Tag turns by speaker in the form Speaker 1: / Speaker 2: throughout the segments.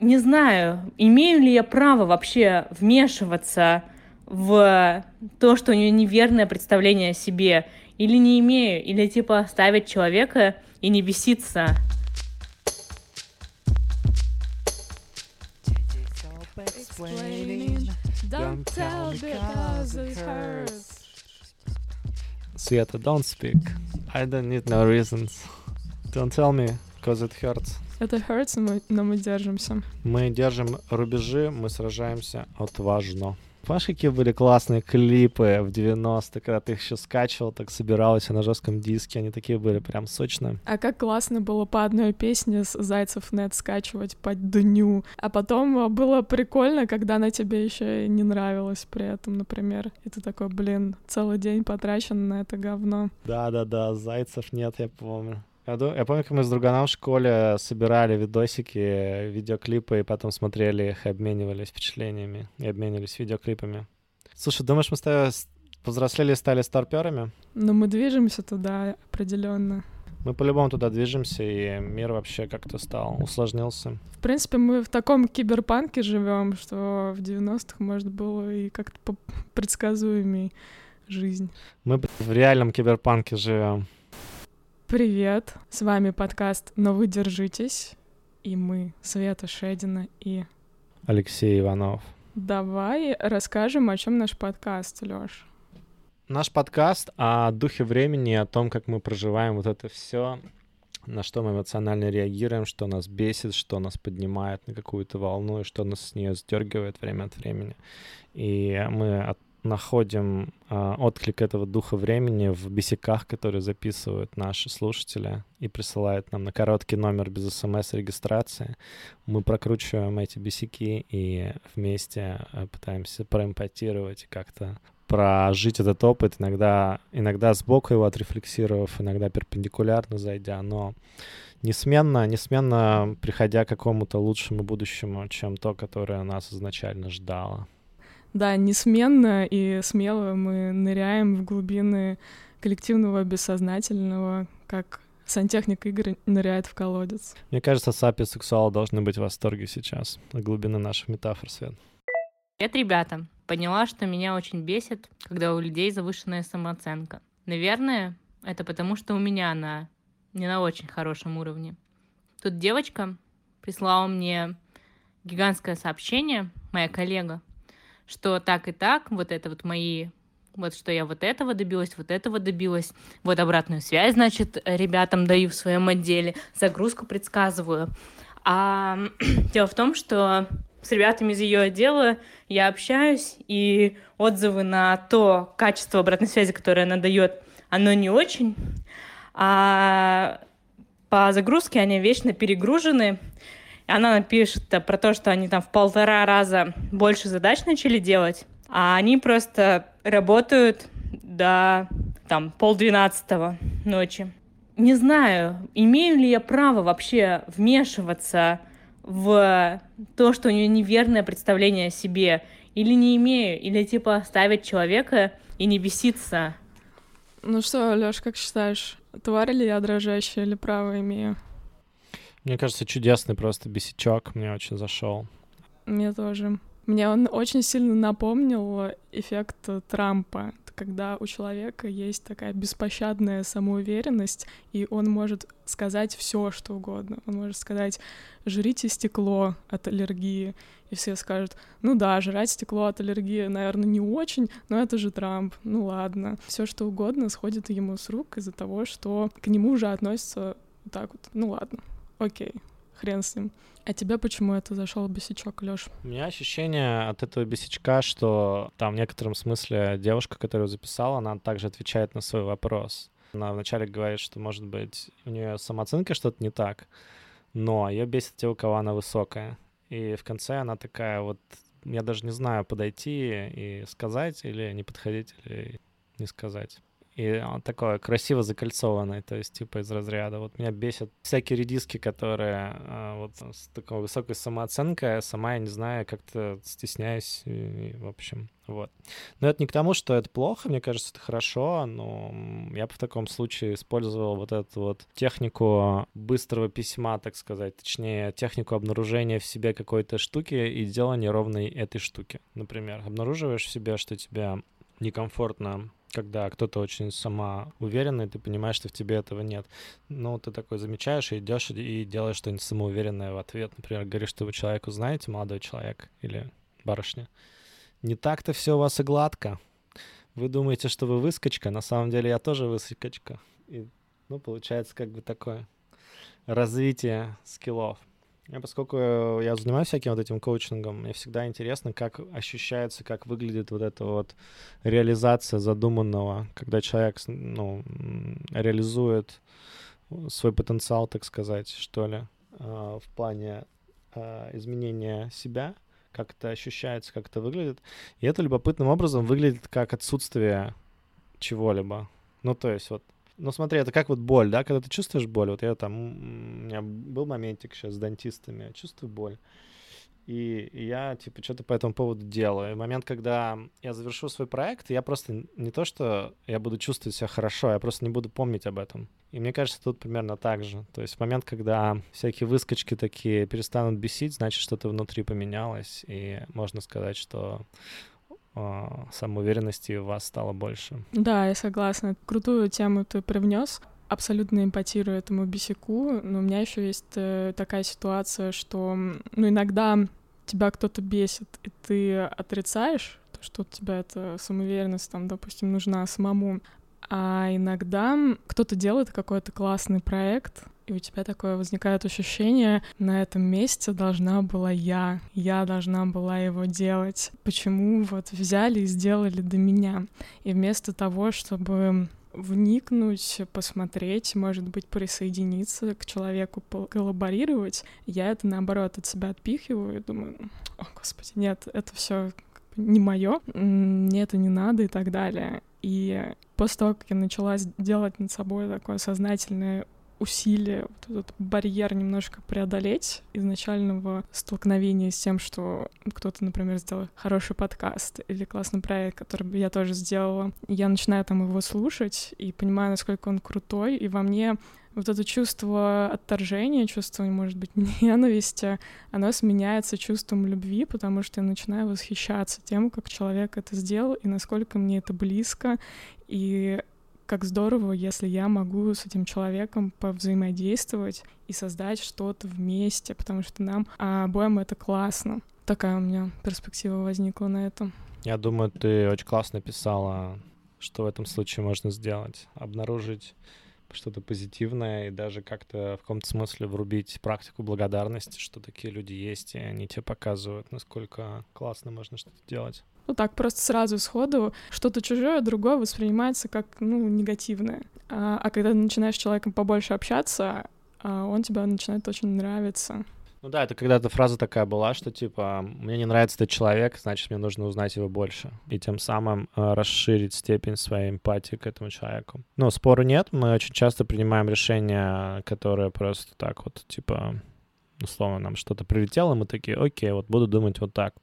Speaker 1: не знаю, имею ли я право вообще вмешиваться в то, что у нее неверное представление о себе, или не имею, или типа оставить человека и не беситься.
Speaker 2: Света, don't speak. I don't need no reasons. Don't tell me, because it hurts.
Speaker 3: Это hurts, но мы, но мы держимся.
Speaker 2: Мы держим рубежи, мы сражаемся отважно. Помнишь, какие были классные клипы в 90-е, когда ты их еще скачивал, так собирался на жестком диске, они такие были прям сочные.
Speaker 3: А как классно было по одной песне с Зайцев нет скачивать по дню. А потом а, было прикольно, когда она тебе еще не нравилась при этом, например. И ты такой, блин, целый день потрачен на это говно.
Speaker 2: Да-да-да, Зайцев нет, я помню. Я, я помню, как мы с друганом в школе собирали видосики, видеоклипы, и потом смотрели их и обменивались впечатлениями, и обменивались видеоклипами. Слушай, думаешь, мы с тобой повзрослели и стали старперами?
Speaker 3: Ну, мы движемся туда определенно.
Speaker 2: Мы по-любому туда движемся, и мир вообще как-то стал, усложнился.
Speaker 3: В принципе, мы в таком киберпанке живем, что в 90-х, может, было и как-то предсказуемей жизнь.
Speaker 2: Мы в реальном киберпанке живем.
Speaker 3: Привет, с вами подкаст «Но вы держитесь», и мы, Света Шедина и...
Speaker 2: Алексей Иванов.
Speaker 3: Давай расскажем, о чем наш подкаст, Лёш.
Speaker 2: Наш подкаст о духе времени, о том, как мы проживаем вот это все, на что мы эмоционально реагируем, что нас бесит, что нас поднимает на какую-то волну и что нас с нее сдергивает время от времени. И мы от находим э, отклик этого духа времени в бесиках, которые записывают наши слушатели и присылают нам на короткий номер без смс-регистрации. Мы прокручиваем эти бесики и вместе э, пытаемся проэмпатировать и как-то прожить этот опыт, иногда, иногда сбоку его отрефлексировав, иногда перпендикулярно зайдя, но несменно, несменно приходя к какому-то лучшему будущему, чем то, которое нас изначально ждало.
Speaker 3: Да, несменно и смело мы ныряем в глубины коллективного бессознательного, как сантехник Игорь ныряет в колодец.
Speaker 2: Мне кажется, сапи сексуал должны быть в восторге сейчас от глубины наших метафор, Свет.
Speaker 1: Привет, ребята. Поняла, что меня очень бесит, когда у людей завышенная самооценка. Наверное, это потому, что у меня она не на очень хорошем уровне. Тут девочка прислала мне гигантское сообщение, моя коллега, что так и так, вот это вот мои вот что я вот этого добилась, вот этого добилась, вот обратную связь, значит, ребятам даю в своем отделе, загрузку предсказываю. А дело в том, что с ребятами из ее отдела я общаюсь, и отзывы на то качество обратной связи, которое она дает, оно не очень. А по загрузке они вечно перегружены, она напишет про то, что они там в полтора раза больше задач начали делать, а они просто работают до там полдвенадцатого ночи. Не знаю, имею ли я право вообще вмешиваться в то, что у нее неверное представление о себе, или не имею, или типа оставить человека и не беситься.
Speaker 3: Ну что, Лёш, как считаешь, тварь ли я дрожащая или право имею?
Speaker 2: Мне кажется, чудесный просто бесячок, мне очень зашел.
Speaker 3: Мне тоже. Мне он очень сильно напомнил эффект Трампа, когда у человека есть такая беспощадная самоуверенность, и он может сказать все, что угодно. Он может сказать «жрите стекло от аллергии», и все скажут «ну да, жрать стекло от аллергии, наверное, не очень, но это же Трамп, ну ладно». Все что угодно сходит ему с рук из-за того, что к нему уже относятся вот так вот «ну ладно» окей, хрен с ним. А тебе почему это зашел бесячок, Лёш?
Speaker 2: У меня ощущение от этого бесячка, что там в некотором смысле девушка, которую записала, она также отвечает на свой вопрос. Она вначале говорит, что, может быть, у нее самооценка что-то не так, но ее бесит те, у кого она высокая. И в конце она такая вот, я даже не знаю, подойти и сказать или не подходить, или не сказать. И он такой красиво закольцованный, то есть типа из разряда. Вот меня бесят всякие редиски, которые а, вот с такой высокой самооценкой, а сама я не знаю, как-то стесняюсь, и, в общем, вот. Но это не к тому, что это плохо, мне кажется, это хорошо, но я бы в таком случае использовал вот эту вот технику быстрого письма, так сказать, точнее, технику обнаружения в себе какой-то штуки и делания ровной этой штуки. Например, обнаруживаешь в себе, что тебя некомфортно когда кто-то очень самоуверенный, ты понимаешь, что в тебе этого нет. Ну, ты такой замечаешь и идешь и делаешь что-нибудь самоуверенное в ответ. Например, говоришь, что вы человеку знаете, молодой человек или барышня. Не так-то все у вас и гладко. Вы думаете, что вы выскочка, на самом деле я тоже выскочка. И, ну, получается как бы такое развитие скиллов. Я, поскольку я занимаюсь всяким вот этим коучингом, мне всегда интересно, как ощущается, как выглядит вот эта вот реализация задуманного, когда человек, ну, реализует свой потенциал, так сказать, что ли, а, в плане а, изменения себя, как это ощущается, как это выглядит. И это любопытным образом выглядит как отсутствие чего-либо. Ну, то есть вот ну, смотри, это как вот боль, да, когда ты чувствуешь боль. Вот я там, у меня был моментик сейчас с дантистами, я чувствую боль. И, я, типа, что-то по этому поводу делаю. И момент, когда я завершу свой проект, я просто не то, что я буду чувствовать себя хорошо, я просто не буду помнить об этом. И мне кажется, тут примерно так же. То есть в момент, когда всякие выскочки такие перестанут бесить, значит, что-то внутри поменялось, и можно сказать, что самоуверенности у вас стало больше.
Speaker 3: Да, я согласна. Крутую тему ты привнес абсолютно импотирую этому бесику, но у меня еще есть э, такая ситуация, что ну, иногда тебя кто-то бесит, и ты отрицаешь, то, что у тебя эта самоуверенность, там, допустим, нужна самому, а иногда кто-то делает какой-то классный проект, и у тебя такое возникает ощущение, на этом месте должна была я, я должна была его делать. Почему вот взяли и сделали до меня? И вместо того, чтобы вникнуть, посмотреть, может быть, присоединиться к человеку, коллаборировать, я это наоборот от себя отпихиваю и думаю, о, господи, нет, это все не мое, мне это не надо и так далее. И после того, как я начала делать над собой такое сознательное усилие вот этот барьер немножко преодолеть изначального столкновения с тем, что кто-то, например, сделал хороший подкаст или классный проект, который я тоже сделала. Я начинаю там его слушать и понимаю, насколько он крутой, и во мне вот это чувство отторжения, чувство, может быть, ненависти, оно сменяется чувством любви, потому что я начинаю восхищаться тем, как человек это сделал, и насколько мне это близко, и как здорово, если я могу с этим человеком повзаимодействовать и создать что-то вместе, потому что нам обоим это классно. Такая у меня перспектива возникла на этом.
Speaker 2: Я думаю, ты очень классно писала, что в этом случае можно сделать. Обнаружить что-то позитивное и даже как-то в каком-то смысле врубить практику благодарности, что такие люди есть, и они тебе показывают, насколько классно можно что-то делать.
Speaker 3: Ну так, просто сразу сходу что-то чужое, другое воспринимается как, ну, негативное. А, а когда ты начинаешь с человеком побольше общаться, а он тебе начинает очень нравиться.
Speaker 2: Ну да, это когда-то фраза такая была, что типа мне не нравится этот человек, значит мне нужно узнать его больше и тем самым э, расширить степень своей эмпатии к этому человеку. Ну спору нет, мы очень часто принимаем решения, которые просто так вот типа условно нам что-то прилетело, мы такие, окей, вот буду думать вот так.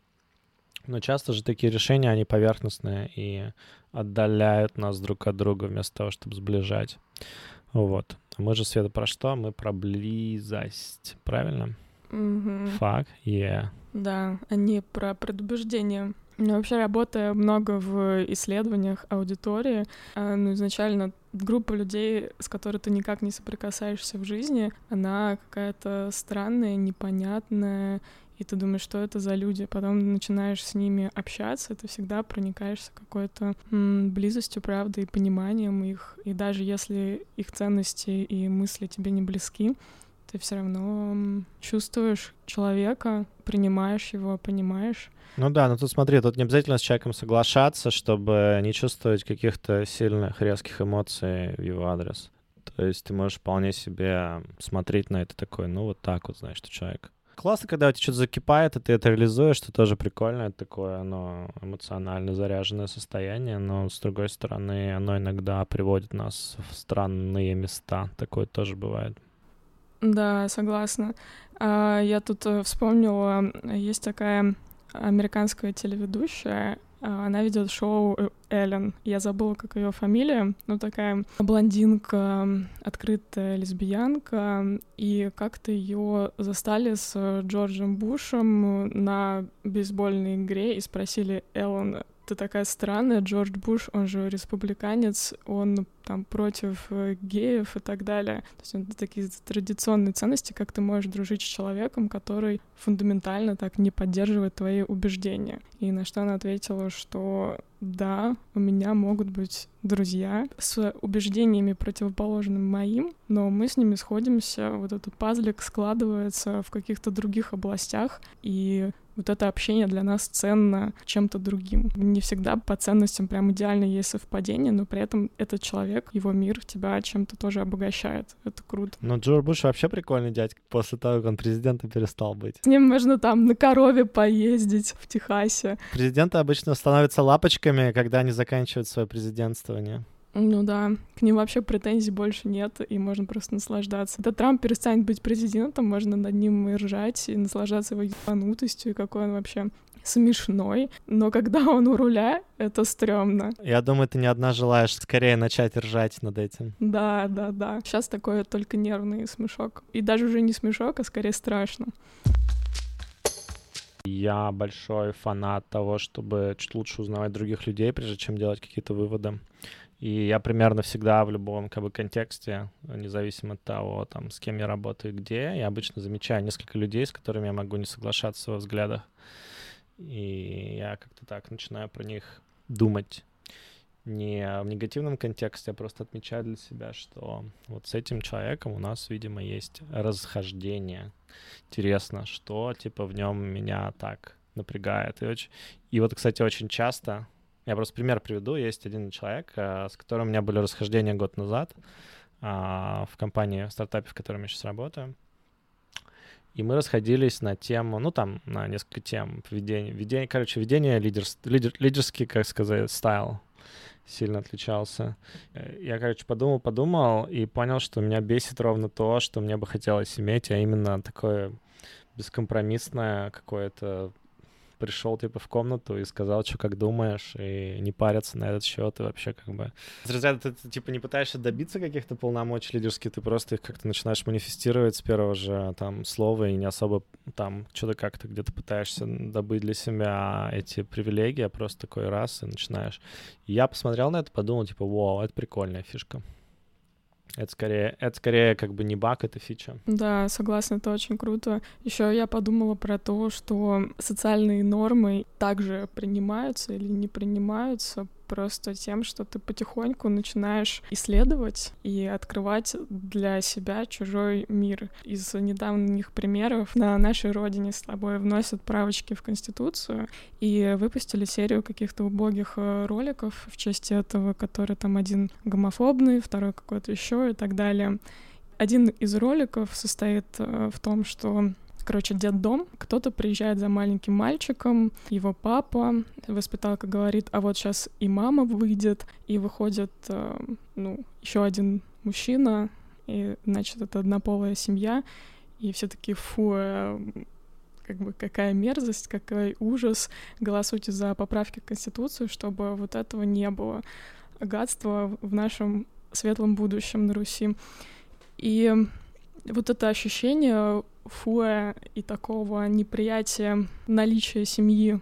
Speaker 2: Но часто же такие решения, они поверхностные и отдаляют нас друг от друга вместо того, чтобы сближать. Вот. А мы же, Света, про что? Мы про близость, правильно?
Speaker 3: Угу.
Speaker 2: Фак, yeah.
Speaker 3: Да, они про предубеждение. Я вообще работаю много в исследованиях аудитории. А, ну, изначально группа людей, с которой ты никак не соприкасаешься в жизни, она какая-то странная, непонятная, и ты думаешь, что это за люди. Потом начинаешь с ними общаться, ты всегда проникаешься какой-то близостью, правда, и пониманием их. И даже если их ценности и мысли тебе не близки, ты все равно чувствуешь человека, принимаешь его, понимаешь.
Speaker 2: Ну да, но тут смотри, тут не обязательно с человеком соглашаться, чтобы не чувствовать каких-то сильных, резких эмоций в его адрес. То есть ты можешь вполне себе смотреть на это такой, ну вот так вот, знаешь, что человек Классно, когда у тебя что-то закипает, и ты это реализуешь, что тоже прикольно. Это такое, оно эмоционально заряженное состояние, но, с другой стороны, оно иногда приводит нас в странные места. Такое тоже бывает.
Speaker 3: Да, согласна. А, я тут э, вспомнила, есть такая американская телеведущая, она ведет шоу э, Эллен. Я забыла, как ее фамилия. Ну, такая блондинка, открытая лесбиянка. И как-то ее застали с Джорджем Бушем на бейсбольной игре и спросили Эллен, ты такая странная, Джордж Буш, он же республиканец, он там против э, геев и так далее. То есть это такие традиционные ценности, как ты можешь дружить с человеком, который фундаментально так не поддерживает твои убеждения. И на что она ответила, что да, у меня могут быть друзья с убеждениями противоположными моим, но мы с ними сходимся, вот этот пазлик складывается в каких-то других областях, и вот это общение для нас ценно чем-то другим. Не всегда по ценностям прям идеально есть совпадение, но при этом этот человек, его мир тебя чем-то тоже обогащает. Это круто.
Speaker 2: Но Джордж Буш вообще прикольный дядька после того, как он президентом перестал быть.
Speaker 3: С ним можно там на корове поездить в Техасе.
Speaker 2: Президенты обычно становятся лапочками, когда они заканчивают свое президентствование.
Speaker 3: Ну да, к ним вообще претензий больше нет, и можно просто наслаждаться. Когда Трамп перестанет быть президентом, можно над ним и ржать, и наслаждаться его ебанутостью, и какой он вообще смешной, но когда он у руля, это стрёмно.
Speaker 2: Я думаю, ты не одна желаешь скорее начать ржать над этим.
Speaker 3: Да, да, да. Сейчас такое только нервный смешок. И даже уже не смешок, а скорее страшно.
Speaker 2: Я большой фанат того, чтобы чуть лучше узнавать других людей, прежде чем делать какие-то выводы. И я примерно всегда в любом как бы, контексте, независимо от того, там, с кем я работаю где, я обычно замечаю несколько людей, с которыми я могу не соглашаться во взглядах. И я как-то так начинаю про них думать не в негативном контексте, а просто отмечаю для себя, что вот с этим человеком у нас, видимо, есть расхождение. Интересно, что типа в нем меня так напрягает. И, очень... и вот, кстати, очень часто я просто пример приведу. Есть один человек, э, с которым у меня были расхождения год назад а, в компании, в стартапе, в котором я сейчас работаю. И мы расходились на тему, ну там, на несколько тем ведения, ведение, короче, ведение лидерс, лидер, лидерский, как сказать, стайл сильно отличался. Э, я, короче, подумал, подумал и понял, что меня бесит ровно то, что мне бы хотелось иметь, а именно такое бескомпромиссное какое-то пришел типа в комнату и сказал, что как думаешь, и не париться на этот счет, и вообще как бы... Разряда ты, ты типа не пытаешься добиться каких-то полномочий лидерских, ты просто их как-то начинаешь манифестировать с первого же там слова и не особо там что-то как-то где-то пытаешься добыть для себя эти привилегии, а просто такой раз и начинаешь. И я посмотрел на это, подумал, типа, вау, это прикольная фишка. Это скорее, это скорее как бы не баг, это фича.
Speaker 3: Да, согласна, это очень круто. Еще я подумала про то, что социальные нормы также принимаются или не принимаются просто тем, что ты потихоньку начинаешь исследовать и открывать для себя чужой мир. Из недавних примеров на нашей родине с тобой вносят правочки в Конституцию и выпустили серию каких-то убогих э, роликов в честь этого, который там один гомофобный, второй какой-то еще и так далее. Один из роликов состоит э, в том, что короче, дом. Кто-то приезжает за маленьким мальчиком, его папа, воспиталка говорит, а вот сейчас и мама выйдет, и выходит, э, ну, еще один мужчина, и, значит, это однополая семья, и все таки фу, э, как бы какая мерзость, какой ужас, голосуйте за поправки к Конституции, чтобы вот этого не было. Гадства в нашем светлом будущем на Руси. И вот это ощущение фуэ и такого неприятия наличия семьи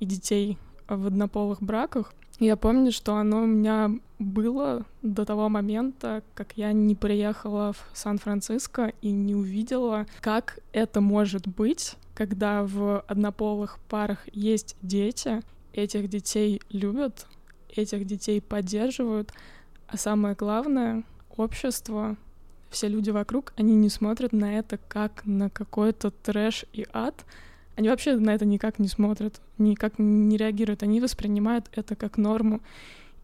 Speaker 3: и детей в однополых браках, я помню, что оно у меня было до того момента, как я не приехала в Сан-Франциско и не увидела, как это может быть, когда в однополых парах есть дети, этих детей любят, этих детей поддерживают, а самое главное, общество все люди вокруг, они не смотрят на это как на какой-то трэш и ад. Они вообще на это никак не смотрят, никак не реагируют. Они воспринимают это как норму.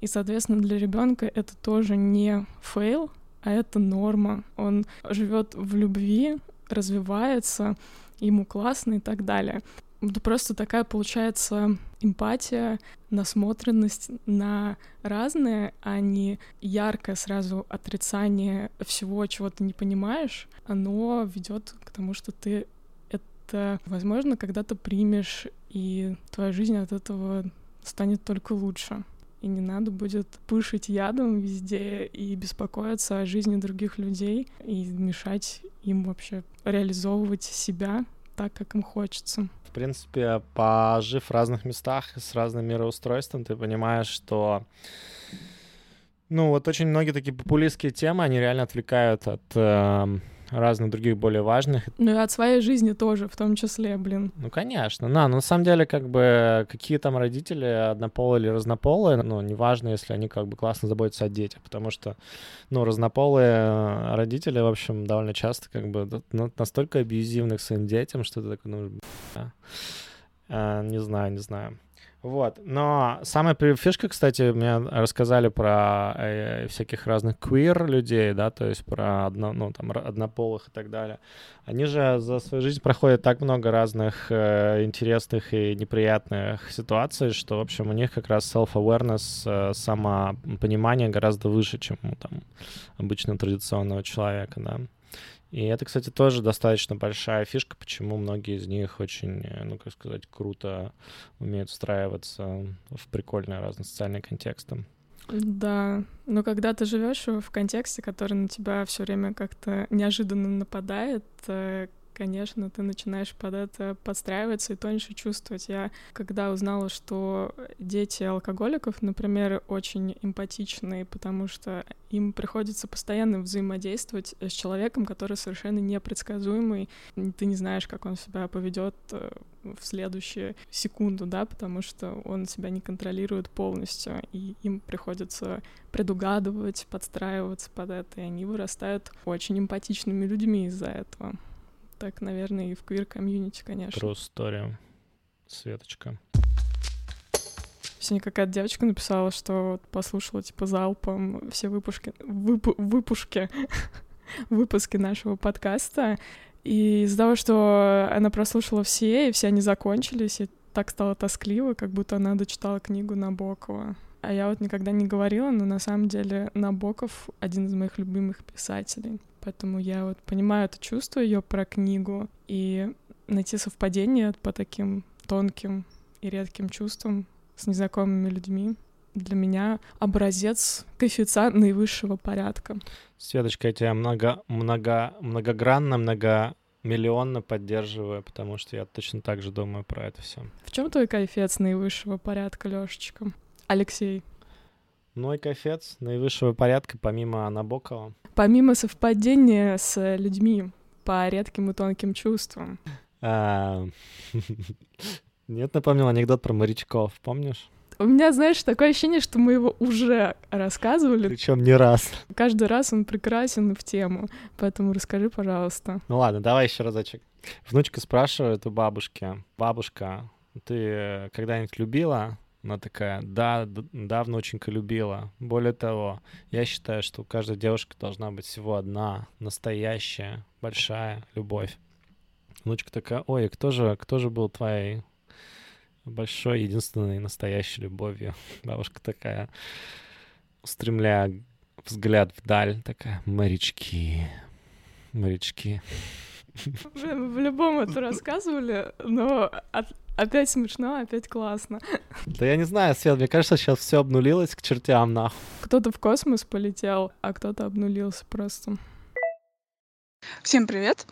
Speaker 3: И, соответственно, для ребенка это тоже не fail, а это норма. Он живет в любви, развивается, ему классно и так далее. Это просто такая получается эмпатия, насмотренность на разное, а не яркое сразу отрицание всего, чего ты не понимаешь. Оно ведет к тому, что ты это, возможно, когда-то примешь, и твоя жизнь от этого станет только лучше. И не надо будет пышить ядом везде и беспокоиться о жизни других людей и мешать им вообще реализовывать себя так, как им хочется.
Speaker 2: В принципе, пожив в разных местах с разным мироустройством, ты понимаешь, что ну вот очень многие такие популистские темы, они реально отвлекают от э, разных других более важных.
Speaker 3: Ну и от своей жизни тоже, в том числе, блин.
Speaker 2: Ну, конечно. Да, но на самом деле, как бы, какие там родители, однополые или разнополые, ну, неважно, если они как бы классно заботятся о детях, потому что, ну, разнополые э, родители, в общем, довольно часто как бы настолько абьюзивны к своим детям, что ты такой, ну, а, не знаю, не знаю. Вот, но самая фишка, кстати, мне рассказали про э, всяких разных queer людей, да, то есть про одно, ну, там, однополых и так далее. Они же за свою жизнь проходят так много разных э, интересных и неприятных ситуаций, что, в общем, у них как раз self-awareness, э, самопонимание гораздо выше, чем у там обычно традиционного человека, да. И это, кстати, тоже достаточно большая фишка, почему многие из них очень, э, ну, как сказать, круто умеют встраиваться в прикольные разные социальные контексты.
Speaker 3: Да, но когда ты живешь в контексте, который на тебя все время как-то неожиданно нападает, э, конечно, ты начинаешь под это подстраиваться и тоньше чувствовать. Я, когда узнала, что дети алкоголиков, например, очень эмпатичные, потому что им приходится постоянно взаимодействовать с человеком, который совершенно непредсказуемый. Ты не знаешь, как он себя поведет э, в следующую секунду, да, потому что он себя не контролирует полностью, и им приходится предугадывать, подстраиваться под это, и они вырастают очень эмпатичными людьми из-за этого так, наверное, и в квир-комьюнити, конечно.
Speaker 2: True story. Светочка.
Speaker 3: Сегодня какая-то девочка написала, что вот послушала, типа, залпом все выпуски, вып, выпушки, выпуски нашего подкаста, и из-за того, что она прослушала все, и все они закончились, и так стало тоскливо, как будто она дочитала книгу Набокова. А я вот никогда не говорила, но на самом деле Набоков — один из моих любимых писателей. Поэтому я вот понимаю это чувство ее про книгу и найти совпадение по таким тонким и редким чувствам с незнакомыми людьми для меня образец коэффициент наивысшего порядка.
Speaker 2: Светочка, я тебя много, много, многогранно, много миллионно поддерживаю, потому что я точно так же думаю про это все.
Speaker 3: В чем твой кайфец наивысшего порядка, Лешечка? Алексей.
Speaker 2: Мой кайфец наивысшего порядка, помимо Набокова,
Speaker 3: помимо совпадения с людьми по редким и тонким чувствам.
Speaker 2: А, нет, напомнил анекдот про морячков, помнишь?
Speaker 3: У меня, знаешь, такое ощущение, что мы его уже рассказывали.
Speaker 2: Причем не раз.
Speaker 3: Каждый раз он прекрасен в тему. Поэтому расскажи, пожалуйста.
Speaker 2: Ну ладно, давай еще разочек. Внучка спрашивает у бабушки. Бабушка, ты когда-нибудь любила она такая, да, да, внученька любила. Более того, я считаю, что у каждой девушки должна быть всего одна настоящая, большая любовь. Внучка такая, ой, кто же, кто же был твоей большой, единственной настоящей любовью? Бабушка такая, устремляя взгляд вдаль, такая, морячки, морячки.
Speaker 3: В любом это рассказывали, но от, Опять смешно, опять классно.
Speaker 2: Да я не знаю, Свет, мне кажется, сейчас все обнулилось к чертям, нахуй.
Speaker 3: Кто-то в космос полетел, а кто-то обнулился просто.
Speaker 4: Всем привет.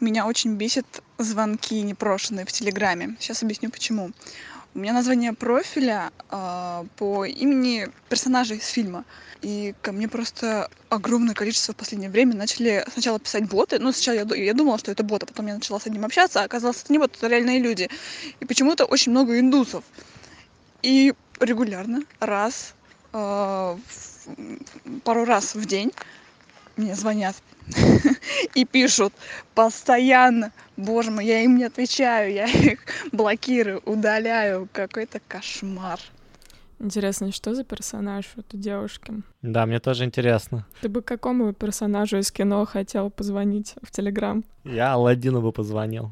Speaker 4: Меня очень бесит звонки непрошенные в Телеграме. Сейчас объясню почему. У меня название профиля э, по имени персонажа из фильма. И ко мне просто огромное количество в последнее время начали сначала писать боты. Ну, сначала я, я думала, что это боты, потом я начала с одним общаться, а оказалось, это не боты, это реальные люди. И почему-то очень много индусов. И регулярно, раз, э, пару раз в день мне звонят и пишут постоянно. Боже мой, я им не отвечаю, я их блокирую, удаляю. Какой-то кошмар.
Speaker 3: Интересно, что за персонаж вот у девушки?
Speaker 2: Да, мне тоже интересно.
Speaker 3: Ты бы какому персонажу из кино хотел позвонить в Телеграм?
Speaker 2: Я Алладину бы позвонил.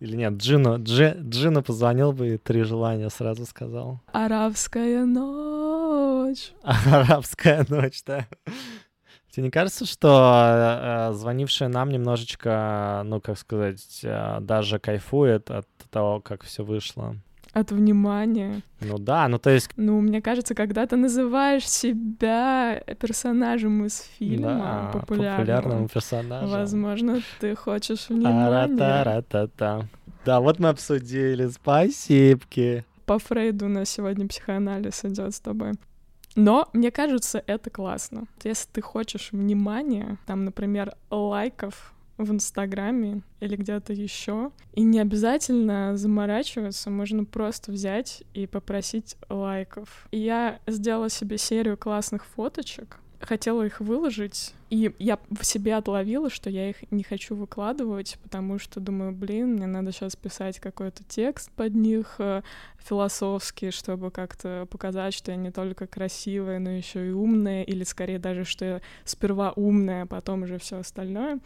Speaker 2: Или нет, Джину, Дж, Джину позвонил бы и три желания сразу сказал.
Speaker 3: Арабская ночь.
Speaker 2: Арабская ночь, да. Тебе не кажется, что э, звонившая нам немножечко, ну, как сказать, э, даже кайфует от того, как все вышло?
Speaker 3: От внимания.
Speaker 2: Ну да, ну то есть...
Speaker 3: Ну, мне кажется, когда ты называешь себя персонажем из фильма
Speaker 2: да,
Speaker 3: популярного,
Speaker 2: популярным персонажем.
Speaker 3: возможно, ты хочешь внимания.
Speaker 2: Ара-та-ра-та-та. Да, вот мы обсудили. Спасибо.
Speaker 3: По Фрейду у нас сегодня психоанализ идет с тобой. Но мне кажется, это классно. Если ты хочешь внимания, там, например, лайков в Инстаграме или где-то еще. И не обязательно заморачиваться, можно просто взять и попросить лайков. И я сделала себе серию классных фоточек, хотела их выложить, и я в себе отловила, что я их не хочу выкладывать, потому что думаю, блин, мне надо сейчас писать какой-то текст под них э, философский, чтобы как-то показать, что я не только красивая, но еще и умная, или скорее даже, что я сперва умная, а потом уже все остальное.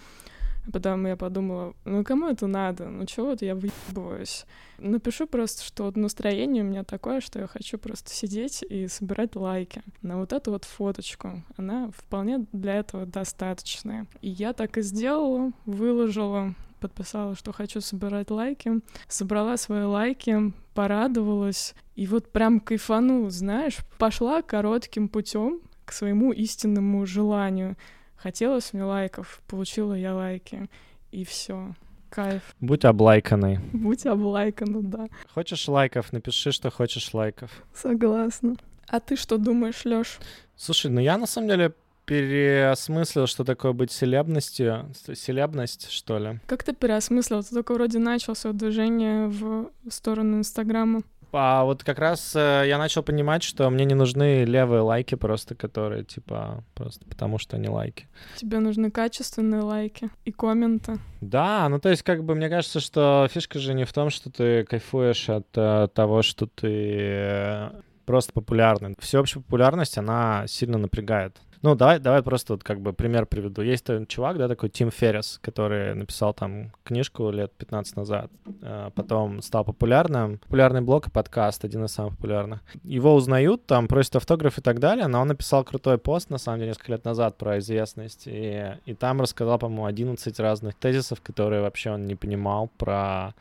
Speaker 3: Потом я подумала, ну кому это надо? Ну чего вот я выебываюсь? Напишу просто, что вот настроение у меня такое, что я хочу просто сидеть и собирать лайки на вот эту вот фоточку. Она вполне для этого достаточная. И я так и сделала, выложила подписала, что хочу собирать лайки, собрала свои лайки, порадовалась, и вот прям кайфанула, знаешь, пошла коротким путем к своему истинному желанию. Хотелось мне лайков, получила я лайки, и все. Кайф.
Speaker 2: Будь облайканный.
Speaker 3: Будь облайкана, да.
Speaker 2: Хочешь лайков, напиши, что хочешь лайков.
Speaker 3: Согласна. А ты что думаешь, Лёш?
Speaker 2: Слушай, ну я на самом деле переосмыслил, что такое быть селебностью, селебность, что ли.
Speaker 3: Как ты переосмыслил? Ты только вроде начал свое движение в сторону Инстаграма.
Speaker 2: А вот как раз э, я начал понимать, что мне не нужны левые лайки просто, которые типа просто потому что они лайки.
Speaker 3: Тебе нужны качественные лайки и комменты.
Speaker 2: Да, ну то есть как бы мне кажется, что фишка же не в том, что ты кайфуешь от э, того, что ты э, просто популярный. Всеобщая популярность, она сильно напрягает. Ну, давай, давай просто вот как бы пример приведу. Есть один чувак, да, такой Тим Феррис, который написал там книжку лет 15 назад, а потом стал популярным. Популярный блог и подкаст, один из самых популярных. Его узнают, там просят автограф и так далее, но он написал крутой пост, на самом деле, несколько лет назад про известность, и, и там рассказал, по-моему, 11 разных тезисов, которые вообще он не понимал про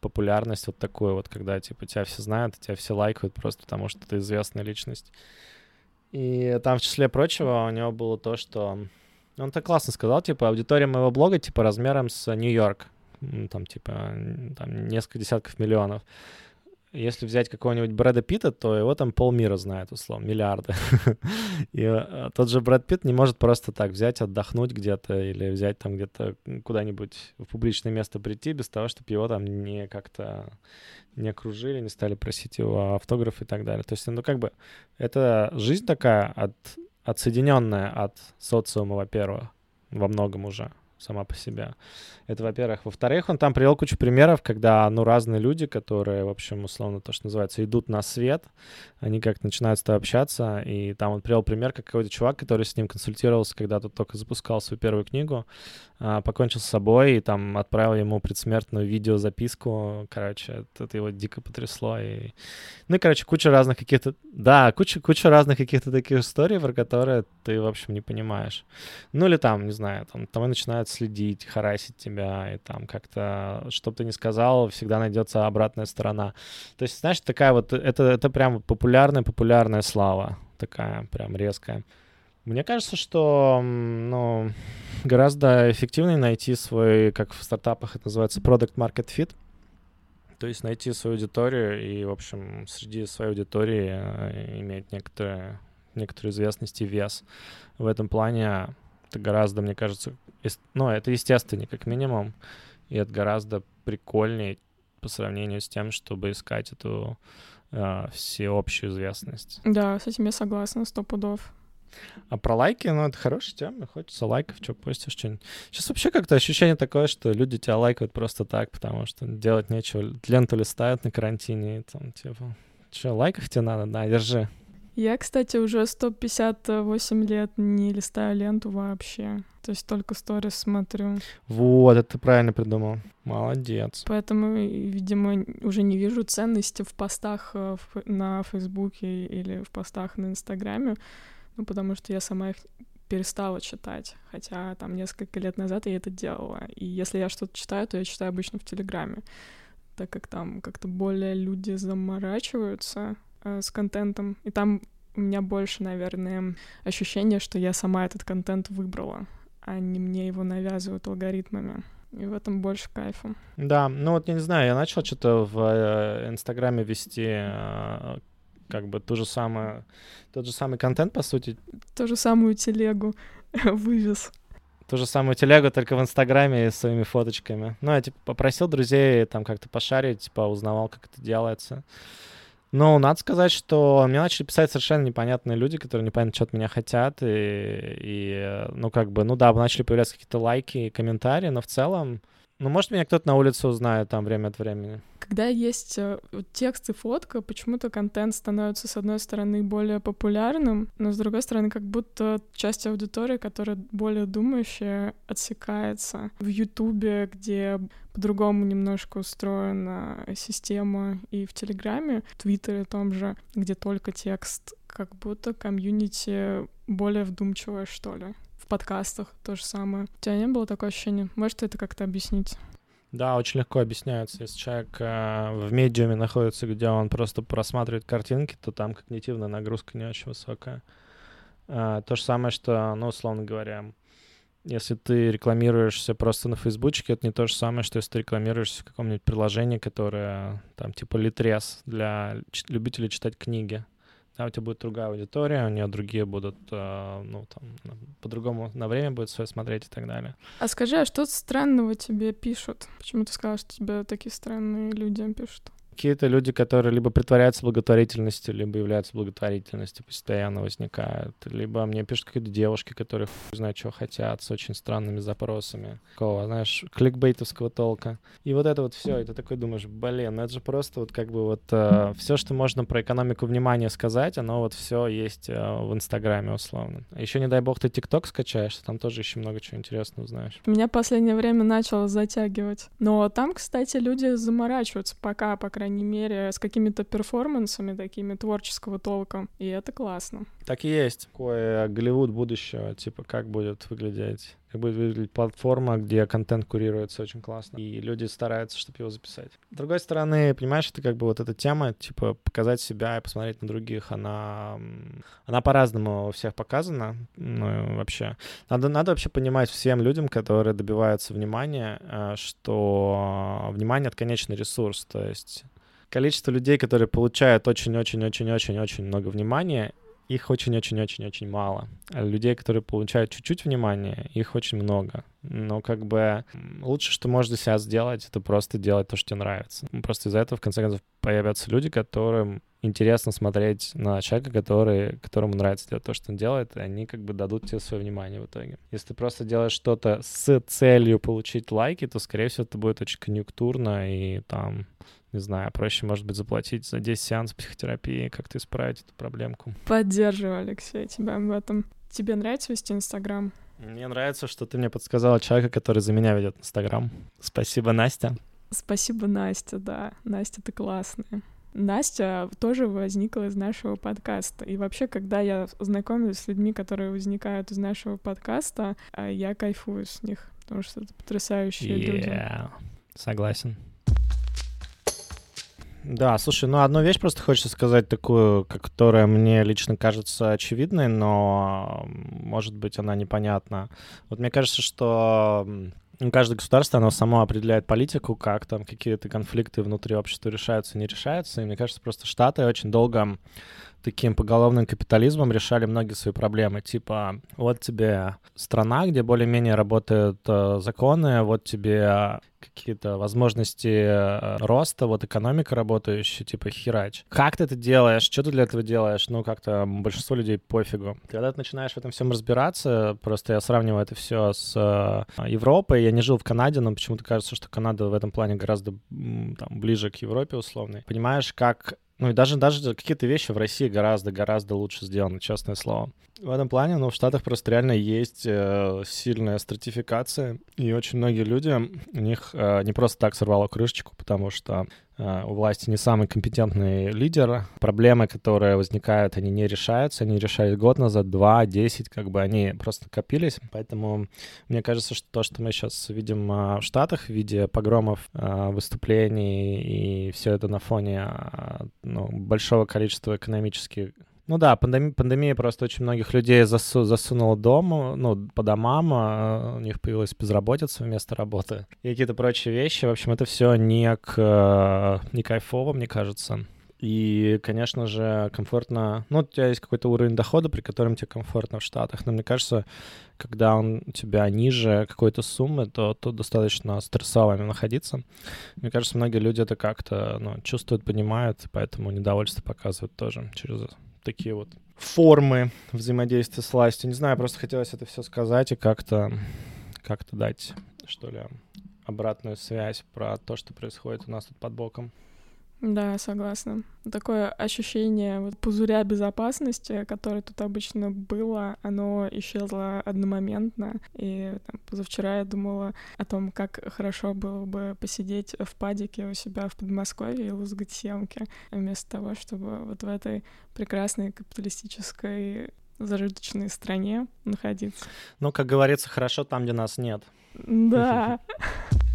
Speaker 2: популярность вот такую вот, когда, типа, тебя все знают, тебя все лайкают просто потому, что ты известная личность. И там, в числе прочего, у него было то, что... Он так классно сказал, типа, аудитория моего блога, типа, размером с Нью-Йорк. Там, типа, там несколько десятков миллионов. Если взять какого-нибудь Брэда Питта, то его там полмира знает, условно, миллиарды. И э, тот же Брэд Питт не может просто так взять, отдохнуть где-то или взять там где-то куда-нибудь в публичное место прийти без того, чтобы его там не как-то не окружили, не стали просить его автограф и так далее. То есть, ну, как бы, это жизнь такая от, отсоединенная от социума, во-первых, во многом уже сама по себе. Это, во-первых. Во-вторых, он там привел кучу примеров, когда, ну, разные люди, которые, в общем, условно, то, что называется, идут на свет, они как-то начинают с тобой общаться, и там он привел пример, как какой-то чувак, который с ним консультировался, когда тот только запускал свою первую книгу, а, покончил с собой, и там отправил ему предсмертную видеозаписку, короче, это, его дико потрясло, и... Ну, и, короче, куча разных каких-то... Да, куча, куча разных каких-то таких историй, про которые ты, в общем, не понимаешь. Ну, или там, не знаю, там, там и начинают следить, харасить тебя, и там как-то, что бы ты ни сказал, всегда найдется обратная сторона. То есть, знаешь, такая вот, это, это прям популярная-популярная слава, такая прям резкая. Мне кажется, что, ну, гораздо эффективнее найти свой, как в стартапах это называется, product market fit, то есть найти свою аудиторию и, в общем, среди своей аудитории э, иметь некоторые, некоторую известность и вес. В этом плане это гораздо, мне кажется, ну, это естественнее, как минимум, и это гораздо прикольнее по сравнению с тем, чтобы искать эту э, всеобщую известность.
Speaker 3: Да, с этим я согласна, сто пудов.
Speaker 2: А про лайки, ну, это хорошая тема, хочется лайков, что постишь, что-нибудь. Сейчас вообще как-то ощущение такое, что люди тебя лайкают просто так, потому что делать нечего. Ленту листают на карантине, и там, типа, что, лайков тебе надо? Да, держи.
Speaker 3: Я, кстати, уже 158 лет не листаю ленту вообще. То есть только сторис смотрю.
Speaker 2: Вот, это ты правильно придумал. Молодец.
Speaker 3: Поэтому, видимо, уже не вижу ценности в постах э, на Фейсбуке или в постах на Инстаграме, ну, потому что я сама их перестала читать, хотя там несколько лет назад я это делала. И если я что-то читаю, то я читаю обычно в Телеграме, так как там как-то более люди заморачиваются э, с контентом, и там у меня больше, наверное, ощущение, что я сама этот контент выбрала, а не мне его навязывают алгоритмами. И в этом больше кайфа.
Speaker 2: Да, ну вот я не знаю, я начал что-то в э, Инстаграме вести э, как бы ту же самую, тот же самый контент, по сути.
Speaker 3: Ту же самую телегу вывез.
Speaker 2: Ту же самую телегу, только в Инстаграме с своими фоточками. Ну, я, типа, попросил друзей там как-то пошарить, типа, узнавал, как это делается. Но надо сказать, что мне начали писать совершенно непонятные люди, которые непонятно, что от меня хотят. И, и ну, как бы, ну да, начали появляться какие-то лайки и комментарии, но в целом ну, может, меня кто-то на улице узнает там время от времени.
Speaker 3: Когда есть э, текст и фотка, почему-то контент становится, с одной стороны, более популярным, но с другой стороны, как будто часть аудитории, которая более думающая, отсекается. В Ютубе, где по-другому немножко устроена система, и в Телеграме, в Твиттере том же, где только текст, как будто комьюнити более вдумчивое, что ли в подкастах то же самое. У тебя не было такое ощущение? Можешь ты это как-то объяснить?
Speaker 2: Да, очень легко объясняется. Если человек э, в медиуме находится, где он просто просматривает картинки, то там когнитивная нагрузка не очень высокая. Э, то же самое, что, ну, условно говоря, если ты рекламируешься просто на Фейсбучке, это не то же самое, что если ты рекламируешься в каком-нибудь приложении, которое там типа Литрес для любителей читать книги да, у тебя будет другая аудитория, у нее другие будут, э, ну, там, по-другому на время будет свое смотреть и так далее.
Speaker 3: А скажи, а что странного тебе пишут? Почему ты сказала, что тебе такие странные люди пишут?
Speaker 2: Какие-то люди, которые либо притворяются благотворительностью, либо являются благотворительностью, постоянно возникают. Либо мне пишут какие-то девушки, которые хуй знают, что хотят, с очень странными запросами. Такого, знаешь, кликбейтовского толка. И вот это вот все, и ты такой думаешь, блин, ну это же просто вот как бы вот э, все, что можно про экономику внимания сказать, оно вот все есть э, в Инстаграме условно. А еще, не дай бог, ты ТикТок скачаешь, там тоже еще много чего интересного узнаешь.
Speaker 3: Меня последнее время начало затягивать. Но там, кстати, люди заморачиваются пока, по крайней крайней мере, с какими-то перформансами такими творческого толка. И это классно.
Speaker 2: Так и есть. Такой Голливуд будущего, типа, как будет выглядеть как будет выглядеть платформа, где контент курируется очень классно, и люди стараются, чтобы его записать. С другой стороны, понимаешь, это как бы вот эта тема, типа, показать себя и посмотреть на других, она, она по-разному у всех показана, ну, вообще. Надо, надо вообще понимать всем людям, которые добиваются внимания, э, что внимание — это конечный ресурс, то есть количество людей, которые получают очень-очень-очень-очень-очень много внимания, их очень-очень-очень-очень мало. Людей, которые получают чуть-чуть внимания, их очень много. Но как бы лучше, что можно для себя сделать, это просто делать то, что тебе нравится. Просто из-за этого, в конце концов, появятся люди, которым интересно смотреть на человека, который, которому нравится делать то, что он делает, и они как бы дадут тебе свое внимание в итоге. Если ты просто делаешь что-то с целью получить лайки, то, скорее всего, это будет очень конъюнктурно и там не знаю, проще, может быть, заплатить за 10 сеансов психотерапии, как-то исправить эту проблемку.
Speaker 3: Поддерживаю, Алексей, тебя в этом. Тебе нравится вести Инстаграм?
Speaker 2: Мне нравится, что ты мне подсказала человека, который за меня ведет Инстаграм. Спасибо, Настя.
Speaker 3: Спасибо, Настя, да. Настя, ты классная. Настя тоже возникла из нашего подкаста. И вообще, когда я знакомлюсь с людьми, которые возникают из нашего подкаста, а, я кайфую с них, потому что это потрясающие yeah. люди.
Speaker 2: Согласен. Да, слушай, ну одну вещь просто хочется сказать такую, которая мне лично кажется очевидной, но может быть она непонятна. Вот мне кажется, что каждое государство, оно само определяет политику, как там какие-то конфликты внутри общества решаются, не решаются. И мне кажется, просто Штаты очень долго таким поголовным капитализмом решали многие свои проблемы. Типа, вот тебе страна, где более-менее работают э, законы, вот тебе какие-то возможности э, роста, вот экономика работающая, типа херач. Как ты это делаешь? Что ты для этого делаешь? Ну, как-то большинство людей пофигу. Когда ты начинаешь в этом всем разбираться, просто я сравниваю это все с э, Европой. Я не жил в Канаде, но почему-то кажется, что Канада в этом плане гораздо там, ближе к Европе условной. Понимаешь, как Ну и даже, даже какие-то вещи в России гораздо-гораздо лучше сделаны, честное слово. В этом плане, ну, в Штатах просто реально есть э, сильная стратификация, и очень многие люди, у них э, не просто так сорвало крышечку, потому что э, у власти не самый компетентный лидер. Проблемы, которые возникают, они не решаются, они решались год назад, два, десять, как бы они просто копились. Поэтому мне кажется, что то, что мы сейчас видим э, в Штатах в виде погромов, э, выступлений и все это на фоне э, ну, большого количества экономических ну да, пандемия, пандемия просто очень многих людей засу, засунула дома, ну, по домам, а у них появилась безработица вместо работы и какие-то прочие вещи. В общем, это все не, к, не кайфово, мне кажется. И, конечно же, комфортно... Ну, у тебя есть какой-то уровень дохода, при котором тебе комфортно в Штатах. Но мне кажется, когда он у тебя ниже какой-то суммы, то тут достаточно стрессово находиться. Мне кажется, многие люди это как-то ну, чувствуют, понимают, поэтому недовольство показывают тоже через такие вот формы взаимодействия с властью. Не знаю, просто хотелось это все сказать и как-то как-то дать, что ли, обратную связь про то, что происходит у нас тут под боком.
Speaker 3: Да, согласна. Такое ощущение вот пузыря безопасности, которое тут обычно было, оно исчезло одномоментно. И там, позавчера я думала о том, как хорошо было бы посидеть в падике у себя в Подмосковье и лузгать съемки, вместо того, чтобы вот в этой прекрасной капиталистической зажиточной стране находиться.
Speaker 2: Ну, как говорится, хорошо там, где нас нет.
Speaker 3: Да.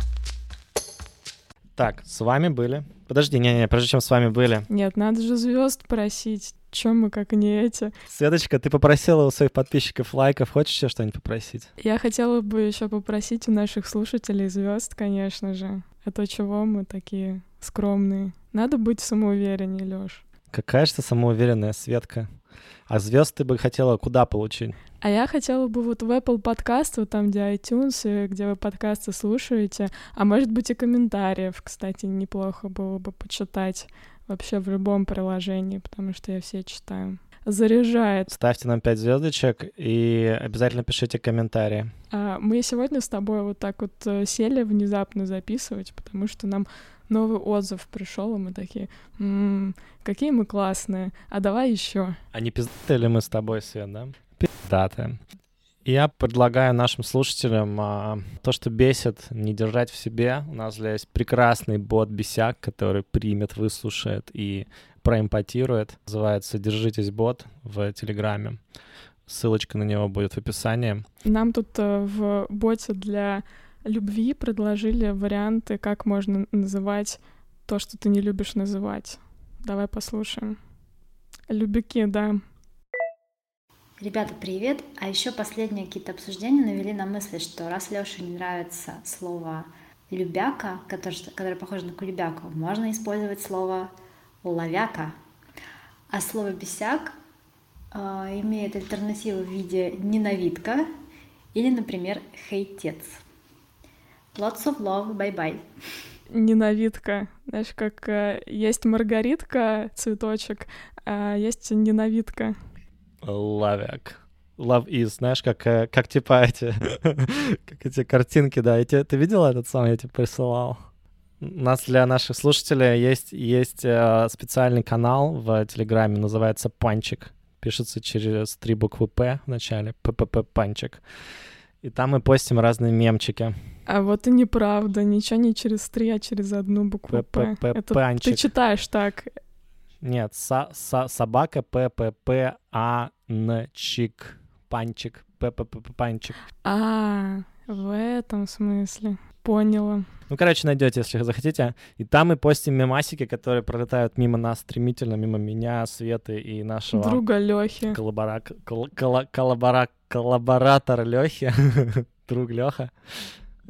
Speaker 2: Так, с вами были. Подожди, не-не, прежде чем с вами были.
Speaker 3: Нет, надо же звезд просить. Чем мы, как не эти?
Speaker 2: Светочка, ты попросила у своих подписчиков лайков. Хочешь еще что-нибудь попросить?
Speaker 3: Я хотела бы еще попросить у наших слушателей звезд, конечно же. А то чего мы такие скромные? Надо быть самоувереннее, Лёш.
Speaker 2: Какая же ты самоуверенная, Светка. А звезд ты бы хотела куда получить?
Speaker 3: А я хотела бы вот в Apple подкаст, вот там, где iTunes, где вы подкасты слушаете, а может быть и комментариев, кстати, неплохо было бы почитать вообще в любом приложении, потому что я все читаю. Заряжает.
Speaker 2: Ставьте нам 5 звездочек и обязательно пишите комментарии.
Speaker 3: А, мы сегодня с тобой вот так вот э, сели внезапно записывать, потому что нам новый отзыв пришел, и мы такие, м-м, какие мы классные, а давай еще.
Speaker 2: А не пиздаты ли мы с тобой, Свет, да? Пиздаты. Я предлагаю нашим слушателям а, то, что бесит, не держать в себе. У нас есть прекрасный бот-бесяк, который примет, выслушает и проимпотирует. Называется «Держитесь бот» в Телеграме. Ссылочка на него будет в описании.
Speaker 3: Нам тут э, в боте для любви предложили варианты, как можно называть то, что ты не любишь называть. Давай послушаем. Любяки, да.
Speaker 5: Ребята, привет! А еще последние какие-то обсуждения навели на мысль, что раз Леше не нравится слово «любяка», которое, которое похоже на кулебяку, можно использовать слово «ловяка». А слово «бесяк» э, имеет альтернативу в виде «ненавидка» или, например, «хейтец». Lots of love, bye-bye.
Speaker 3: Ненавидка. Знаешь, как э, есть маргаритка, цветочек, а есть ненавидка.
Speaker 2: Лавяк. Love is, знаешь, как, э, как типа эти, как эти картинки, да. Эти, ты видел этот сам, я тебе присылал? У нас для наших слушателей есть, есть э, специальный канал в Телеграме, называется Панчик. Пишется через три буквы П в начале, ППП Панчик. И там мы постим разные мемчики.
Speaker 3: А вот и неправда, ничего не через три, а через одну букву П. Это ты читаешь так.
Speaker 2: Нет, со, со, собака ППП Анчик. Панчик. ППП Панчик.
Speaker 3: А, в этом смысле. Поняла.
Speaker 2: Ну, короче, найдете, если захотите. И там мы постим мемасики, которые пролетают мимо нас стремительно, мимо меня, Светы и нашего...
Speaker 3: Друга Лёхи.
Speaker 2: Коллабора... Кол... Коллабора... Коллаборатор Лёхи. Друг Лёха.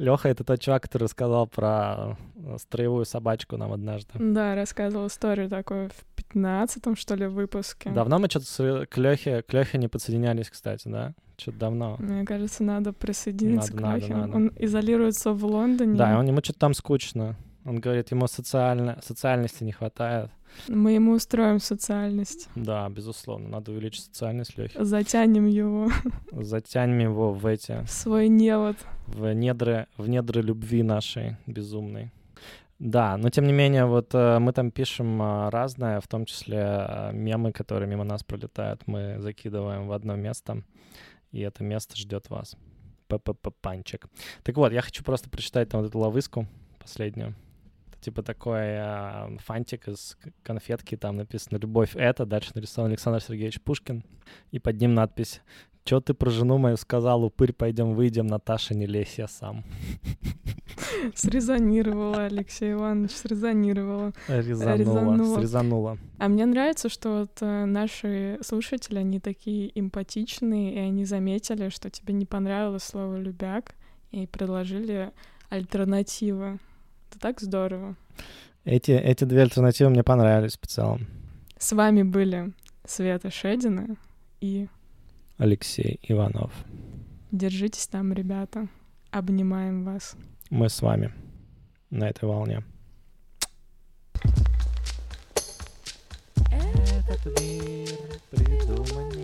Speaker 2: Леха это тот чувак, который рассказал про э, строевую собачку нам однажды.
Speaker 3: Да, рассказывал историю такую в пятнадцатом, что ли, выпуске.
Speaker 2: Давно мы что-то к Лехе, к Лехе не подсоединялись, кстати, да? Что-то давно.
Speaker 3: Мне кажется, надо присоединиться надо, к Лехе. Надо, надо. Он изолируется в Лондоне.
Speaker 2: Да, он, ему что-то там скучно. Он говорит, ему социально, социальности не хватает.
Speaker 3: Мы ему устроим социальность.
Speaker 2: Да, безусловно, надо увеличить социальность Лехи.
Speaker 3: Затянем его.
Speaker 2: Затянем его в эти...
Speaker 3: В свой невод.
Speaker 2: В недры, в недры любви нашей безумной. Да, но тем не менее, вот э, мы там пишем э, разное, в том числе э, мемы, которые мимо нас пролетают, мы закидываем в одно место, и это место ждет вас. П-п-п-панчик. Так вот, я хочу просто прочитать там вот эту ловыску последнюю. Типа такой э, фантик из конфетки, там написано «Любовь — это», дальше нарисован Александр Сергеевич Пушкин, и под ним надпись «Чё ты про жену мою сказал, упырь, пойдем выйдем, Наташа, не лезь, я сам».
Speaker 3: Срезонировала, Алексей Иванович, срезонировала.
Speaker 2: Резанула,
Speaker 3: Резанула.
Speaker 2: срезанула.
Speaker 3: А мне нравится, что вот э, наши слушатели, они такие эмпатичные, и они заметили, что тебе не понравилось слово «любяк», и предложили альтернативы. Это так здорово.
Speaker 2: Эти, эти две альтернативы мне понравились в целом.
Speaker 3: С вами были Света Шедина и
Speaker 2: Алексей Иванов.
Speaker 3: держитесь там, ребята. Обнимаем вас.
Speaker 2: Мы с вами на этой волне. Этот мир придуман